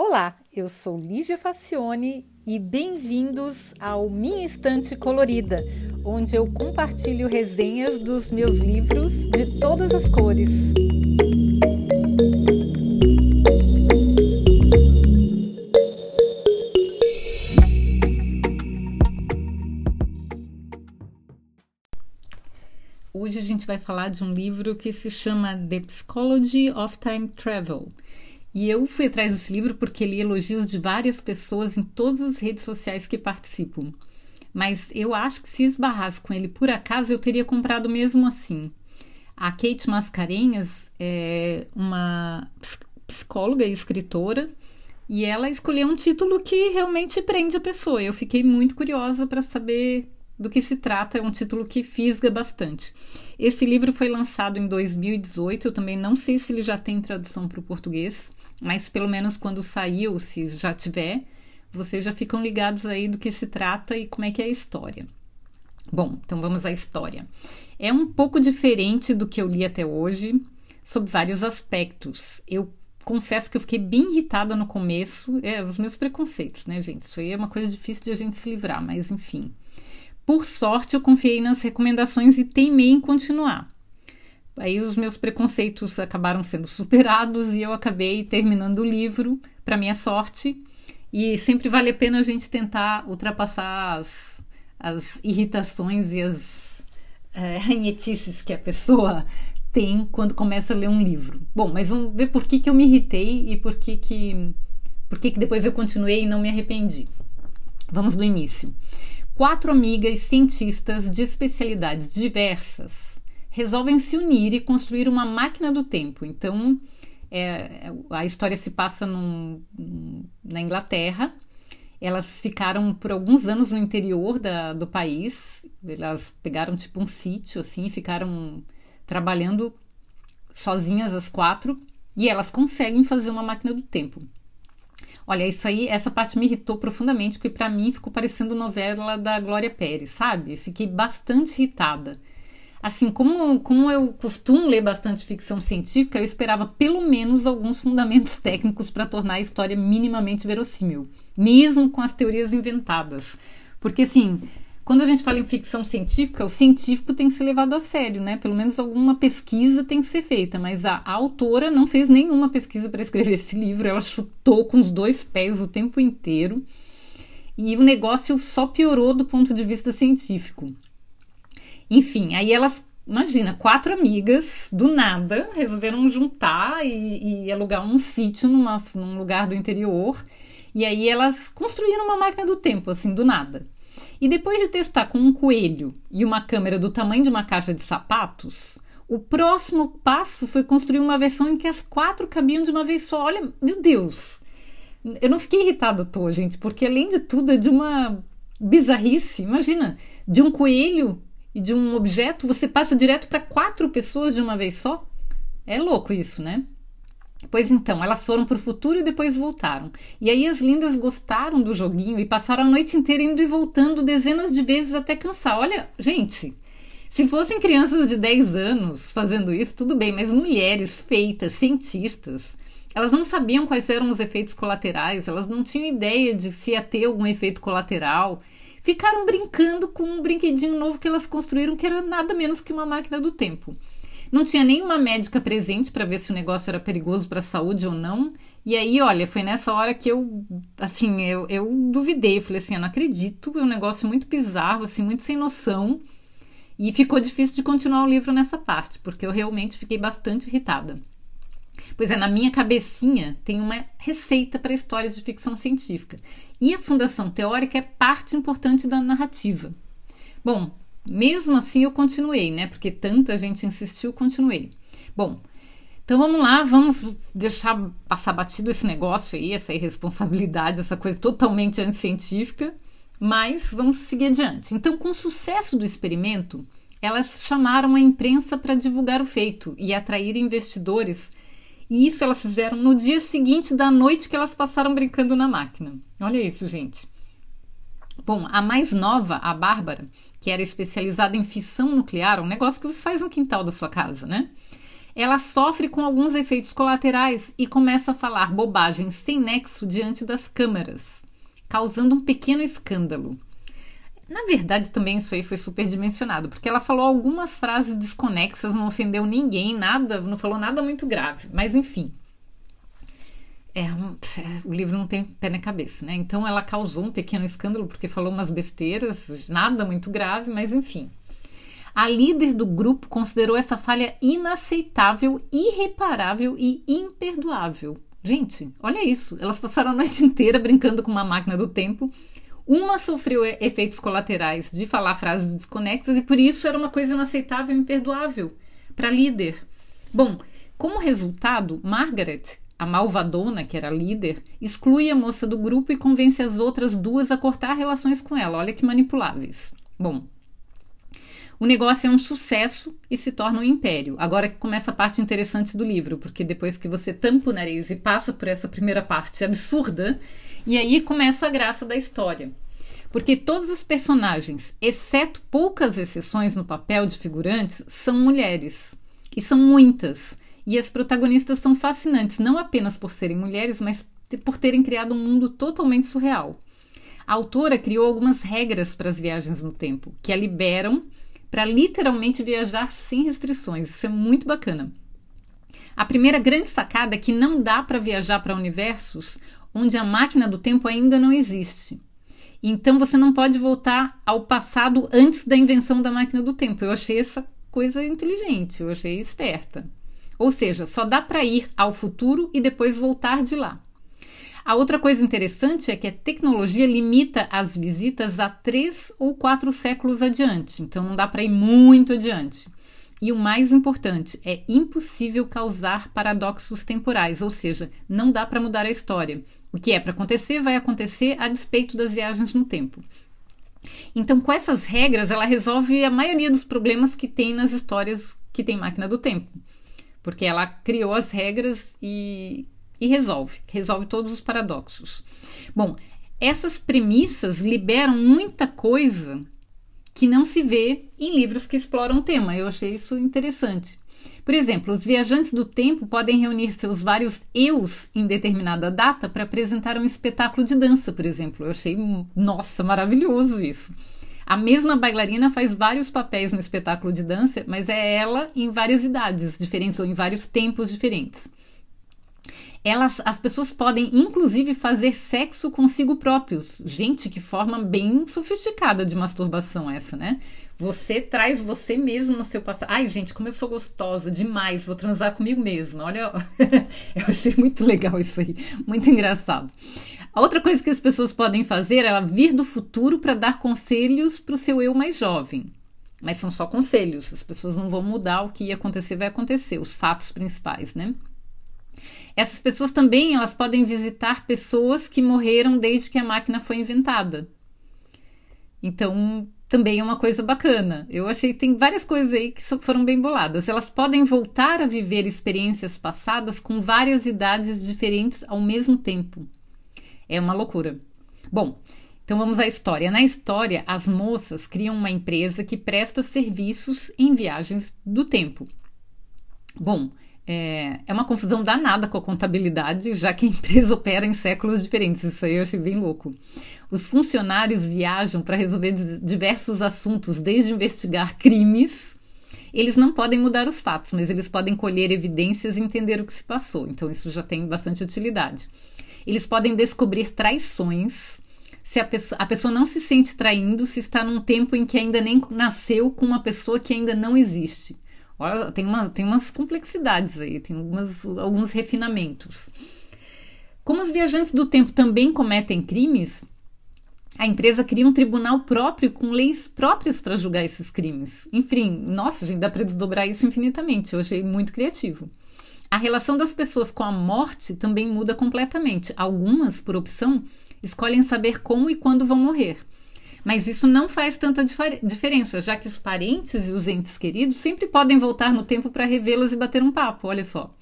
Olá, eu sou Lígia Facione e bem-vindos ao Minha Estante Colorida, onde eu compartilho resenhas dos meus livros de todas as cores. Hoje a gente vai falar de um livro que se chama The Psychology of Time Travel e eu fui atrás desse livro porque li elogios de várias pessoas em todas as redes sociais que participam. Mas eu acho que se esbarrasse com ele por acaso, eu teria comprado mesmo assim. A Kate Mascarenhas é uma psicóloga e escritora e ela escolheu um título que realmente prende a pessoa. Eu fiquei muito curiosa para saber do que se trata, é um título que fisga bastante. Esse livro foi lançado em 2018, eu também não sei se ele já tem tradução para o português mas pelo menos quando saiu, se já tiver, vocês já ficam ligados aí do que se trata e como é que é a história. Bom, então vamos à história. É um pouco diferente do que eu li até hoje, sob vários aspectos. Eu confesso que eu fiquei bem irritada no começo, é, os meus preconceitos, né, gente? Isso aí é uma coisa difícil de a gente se livrar, mas enfim. Por sorte, eu confiei nas recomendações e teimei em continuar. Aí os meus preconceitos acabaram sendo superados e eu acabei terminando o livro, para minha sorte. E sempre vale a pena a gente tentar ultrapassar as, as irritações e as é, ranhetices que a pessoa tem quando começa a ler um livro. Bom, mas vamos ver por que, que eu me irritei e por que, que, por que, que depois eu continuei e não me arrependi. Vamos do início. Quatro amigas cientistas de especialidades diversas resolvem se unir e construir uma máquina do tempo. Então, é, a história se passa num, na Inglaterra. Elas ficaram por alguns anos no interior da, do país. Elas pegaram tipo um sítio assim, ficaram trabalhando sozinhas as quatro e elas conseguem fazer uma máquina do tempo. Olha, isso aí, essa parte me irritou profundamente, porque para mim ficou parecendo novela da Glória Pérez, sabe? Fiquei bastante irritada. Assim, como, como eu costumo ler bastante ficção científica, eu esperava pelo menos alguns fundamentos técnicos para tornar a história minimamente verossímil, mesmo com as teorias inventadas. Porque, assim, quando a gente fala em ficção científica, o científico tem que ser levado a sério, né? Pelo menos alguma pesquisa tem que ser feita, mas a, a autora não fez nenhuma pesquisa para escrever esse livro, ela chutou com os dois pés o tempo inteiro. E o negócio só piorou do ponto de vista científico. Enfim, aí elas, imagina, quatro amigas, do nada, resolveram juntar e, e alugar um sítio numa, num lugar do interior. E aí elas construíram uma máquina do tempo, assim, do nada. E depois de testar com um coelho e uma câmera do tamanho de uma caixa de sapatos, o próximo passo foi construir uma versão em que as quatro cabiam de uma vez só. Olha, meu Deus! Eu não fiquei irritada à toa, gente, porque além de tudo é de uma bizarrice. Imagina, de um coelho e de um objeto você passa direto para quatro pessoas de uma vez só? É louco isso, né? Pois então, elas foram para o futuro e depois voltaram. E aí as lindas gostaram do joguinho e passaram a noite inteira indo e voltando dezenas de vezes até cansar. Olha, gente, se fossem crianças de 10 anos fazendo isso, tudo bem, mas mulheres feitas, cientistas, elas não sabiam quais eram os efeitos colaterais, elas não tinham ideia de se ia ter algum efeito colateral ficaram brincando com um brinquedinho novo que elas construíram, que era nada menos que uma máquina do tempo. Não tinha nenhuma médica presente para ver se o negócio era perigoso para a saúde ou não. E aí, olha, foi nessa hora que eu, assim, eu, eu duvidei. Eu falei assim, eu não acredito, é um negócio muito bizarro, assim, muito sem noção. E ficou difícil de continuar o livro nessa parte, porque eu realmente fiquei bastante irritada. Pois é, na minha cabecinha tem uma receita para histórias de ficção científica. E a fundação teórica é parte importante da narrativa. Bom, mesmo assim eu continuei, né? Porque tanta gente insistiu, continuei. Bom, então vamos lá, vamos deixar passar batido esse negócio aí, essa irresponsabilidade, essa coisa totalmente anticientífica, mas vamos seguir adiante. Então, com o sucesso do experimento, elas chamaram a imprensa para divulgar o feito e atrair investidores e isso elas fizeram no dia seguinte da noite que elas passaram brincando na máquina. Olha isso, gente. Bom, a mais nova, a Bárbara, que era especializada em fissão nuclear, um negócio que você faz no quintal da sua casa, né? ela sofre com alguns efeitos colaterais e começa a falar bobagem sem nexo diante das câmeras, causando um pequeno escândalo. Na verdade, também isso aí foi superdimensionado, porque ela falou algumas frases desconexas, não ofendeu ninguém, nada, não falou nada muito grave, mas enfim. É, o livro não tem pé na cabeça, né? Então ela causou um pequeno escândalo porque falou umas besteiras, nada muito grave, mas enfim. A líder do grupo considerou essa falha inaceitável, irreparável e imperdoável. Gente, olha isso. Elas passaram a noite inteira brincando com uma máquina do tempo. Uma sofreu efeitos colaterais de falar frases desconexas e por isso era uma coisa inaceitável e imperdoável para a líder. Bom, como resultado, Margaret, a malvadona, que era líder, exclui a moça do grupo e convence as outras duas a cortar relações com ela. Olha que manipuláveis. Bom, o negócio é um sucesso e se torna um império. Agora que começa a parte interessante do livro, porque depois que você tampa o nariz e passa por essa primeira parte absurda, e aí começa a graça da história. Porque todos os personagens, exceto poucas exceções no papel de figurantes, são mulheres. E são muitas. E as protagonistas são fascinantes, não apenas por serem mulheres, mas por terem criado um mundo totalmente surreal. A autora criou algumas regras para as viagens no tempo, que a liberam para literalmente viajar sem restrições. Isso é muito bacana. A primeira grande sacada é que não dá para viajar para universos onde a máquina do tempo ainda não existe. Então você não pode voltar ao passado antes da invenção da máquina do tempo. Eu achei essa coisa inteligente, eu achei esperta. Ou seja, só dá para ir ao futuro e depois voltar de lá. A outra coisa interessante é que a tecnologia limita as visitas a três ou quatro séculos adiante, então não dá para ir muito adiante. E o mais importante, é impossível causar paradoxos temporais, ou seja, não dá para mudar a história. O que é para acontecer vai acontecer a despeito das viagens no tempo. Então, com essas regras, ela resolve a maioria dos problemas que tem nas histórias que tem máquina do tempo. Porque ela criou as regras e e resolve, resolve todos os paradoxos. Bom, essas premissas liberam muita coisa que não se vê em livros que exploram o tema. Eu achei isso interessante. Por exemplo, os viajantes do tempo podem reunir seus vários eus em determinada data para apresentar um espetáculo de dança, por exemplo. Eu achei, nossa, maravilhoso isso. A mesma bailarina faz vários papéis no espetáculo de dança, mas é ela em várias idades diferentes ou em vários tempos diferentes elas, as pessoas podem inclusive fazer sexo consigo próprios. Gente, que forma bem sofisticada de masturbação essa, né? Você traz você mesmo no seu passado. Ai, gente, como eu sou gostosa demais, vou transar comigo mesma. Olha, eu achei muito legal isso aí, muito engraçado. A outra coisa que as pessoas podem fazer é vir do futuro para dar conselhos para o seu eu mais jovem. Mas são só conselhos, as pessoas não vão mudar o que ia acontecer, vai acontecer, os fatos principais, né? Essas pessoas também elas podem visitar pessoas que morreram desde que a máquina foi inventada. Então, também é uma coisa bacana. Eu achei que tem várias coisas aí que foram bem boladas. Elas podem voltar a viver experiências passadas com várias idades diferentes ao mesmo tempo. É uma loucura. Bom, então vamos à história. Na história, as moças criam uma empresa que presta serviços em viagens do tempo. Bom, é, é uma confusão danada com a contabilidade, já que a empresa opera em séculos diferentes. Isso aí eu achei bem louco. Os funcionários viajam para resolver diversos assuntos, desde investigar crimes. Eles não podem mudar os fatos, mas eles podem colher evidências e entender o que se passou. Então, isso já tem bastante utilidade. Eles podem descobrir traições. Se a pessoa, a pessoa não se sente traindo, se está num tempo em que ainda nem nasceu com uma pessoa que ainda não existe. Olha, tem, uma, tem umas complexidades aí, tem algumas, alguns refinamentos. Como os viajantes do tempo também cometem crimes, a empresa cria um tribunal próprio com leis próprias para julgar esses crimes. Enfim, nossa, gente, dá para desdobrar isso infinitamente. Eu achei muito criativo. A relação das pessoas com a morte também muda completamente. Algumas, por opção, escolhem saber como e quando vão morrer. Mas isso não faz tanta diferença, já que os parentes e os entes queridos sempre podem voltar no tempo para revê-las e bater um papo, olha só.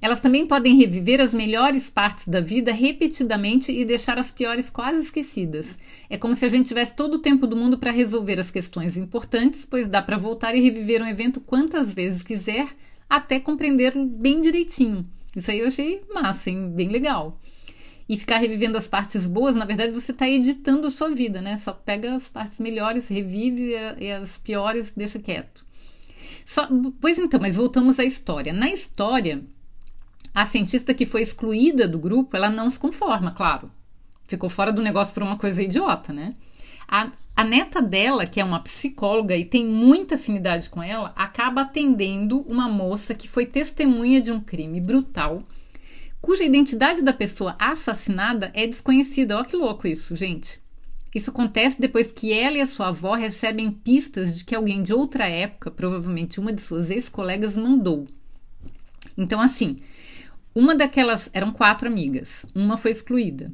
Elas também podem reviver as melhores partes da vida repetidamente e deixar as piores quase esquecidas. É como se a gente tivesse todo o tempo do mundo para resolver as questões importantes, pois dá para voltar e reviver um evento quantas vezes quiser, até compreender bem direitinho. Isso aí eu achei massa, hein? bem legal. E ficar revivendo as partes boas, na verdade, você está editando a sua vida, né? Só pega as partes melhores, revive e as piores deixa quieto. Só, pois então, mas voltamos à história. Na história, a cientista que foi excluída do grupo, ela não se conforma, claro. Ficou fora do negócio por uma coisa idiota, né? A, a neta dela, que é uma psicóloga e tem muita afinidade com ela, acaba atendendo uma moça que foi testemunha de um crime brutal, cuja identidade da pessoa assassinada é desconhecida. Olha que louco isso, gente. Isso acontece depois que ela e a sua avó recebem pistas de que alguém de outra época, provavelmente uma de suas ex-colegas, mandou. Então, assim, uma daquelas eram quatro amigas, uma foi excluída.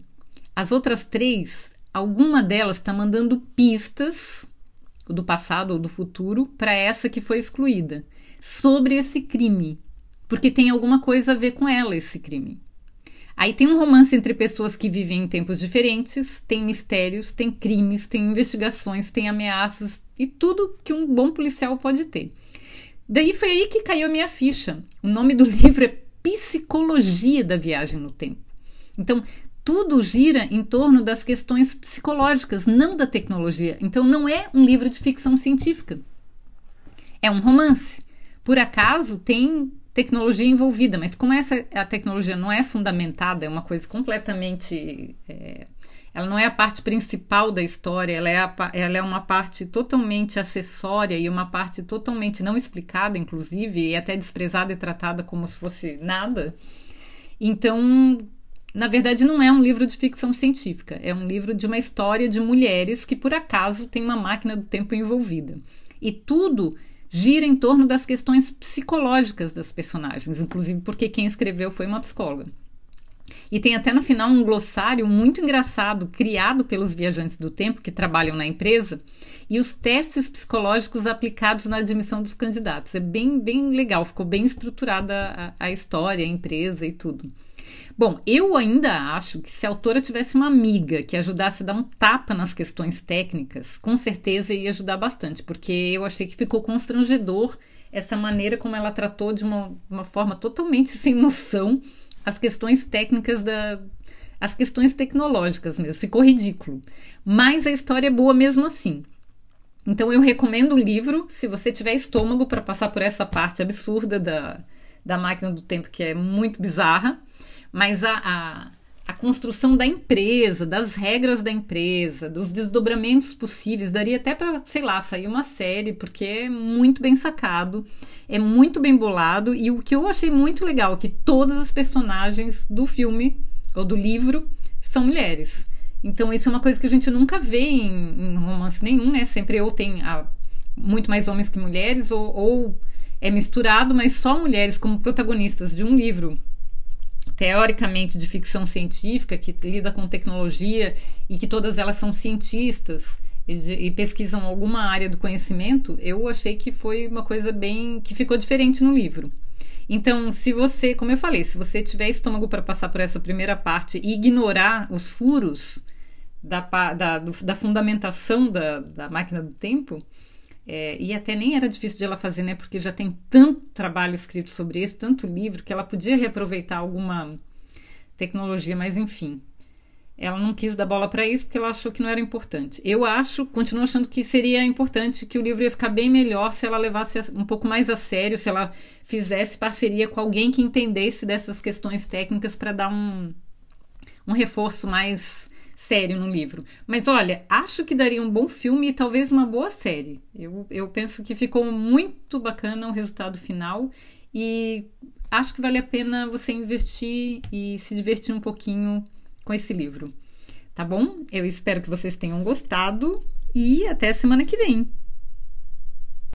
As outras três, alguma delas está mandando pistas do passado ou do futuro para essa que foi excluída sobre esse crime, porque tem alguma coisa a ver com ela esse crime. Aí tem um romance entre pessoas que vivem em tempos diferentes, tem mistérios, tem crimes, tem investigações, tem ameaças e tudo que um bom policial pode ter. Daí foi aí que caiu a minha ficha. O nome do livro é psicologia da viagem no tempo. Então, tudo gira em torno das questões psicológicas, não da tecnologia. Então, não é um livro de ficção científica. É um romance. Por acaso, tem tecnologia envolvida, mas como essa a tecnologia não é fundamentada, é uma coisa completamente. É, ela não é a parte principal da história, ela é, a, ela é uma parte totalmente acessória e uma parte totalmente não explicada, inclusive, e até desprezada e tratada como se fosse nada. Então, na verdade, não é um livro de ficção científica, é um livro de uma história de mulheres que, por acaso, tem uma máquina do tempo envolvida. E tudo gira em torno das questões psicológicas das personagens, inclusive porque quem escreveu foi uma psicóloga. E tem até no final um glossário muito engraçado, criado pelos viajantes do tempo que trabalham na empresa, e os testes psicológicos aplicados na admissão dos candidatos. É bem, bem legal, ficou bem estruturada a, a história, a empresa e tudo. Bom, eu ainda acho que se a autora tivesse uma amiga que ajudasse a dar um tapa nas questões técnicas, com certeza ia ajudar bastante, porque eu achei que ficou constrangedor essa maneira como ela tratou de uma, uma forma totalmente sem noção as questões técnicas da. as questões tecnológicas mesmo. Ficou ridículo. Mas a história é boa mesmo assim. Então eu recomendo o livro, se você tiver estômago para passar por essa parte absurda da, da máquina do tempo, que é muito bizarra, mas a, a, a construção da empresa, das regras da empresa, dos desdobramentos possíveis, daria até para, sei lá, sair uma série, porque é muito bem sacado é muito bem bolado e o que eu achei muito legal é que todas as personagens do filme ou do livro são mulheres. Então isso é uma coisa que a gente nunca vê em, em romance nenhum, né? Sempre ou tem a, muito mais homens que mulheres ou, ou é misturado, mas só mulheres como protagonistas de um livro teoricamente de ficção científica que lida com tecnologia e que todas elas são cientistas e, de, e, pesquisam alguma área do conhecimento, eu achei que foi uma coisa bem que ficou diferente no livro. Então, se você, como eu falei, se você tiver estômago para passar por essa primeira parte e ignorar os furos da, da, da fundamentação da, da máquina do tempo, é, e até nem era difícil de ela fazer, né? Porque já tem tanto trabalho escrito sobre isso, tanto livro, que ela podia reaproveitar alguma tecnologia, mas enfim ela não quis dar bola para isso porque ela achou que não era importante. Eu acho, continuo achando que seria importante, que o livro ia ficar bem melhor se ela levasse um pouco mais a sério, se ela fizesse parceria com alguém que entendesse dessas questões técnicas para dar um, um reforço mais sério no livro. Mas olha, acho que daria um bom filme e talvez uma boa série. Eu, eu penso que ficou muito bacana o resultado final e acho que vale a pena você investir e se divertir um pouquinho com esse livro. Tá bom? Eu espero que vocês tenham gostado e até semana que vem.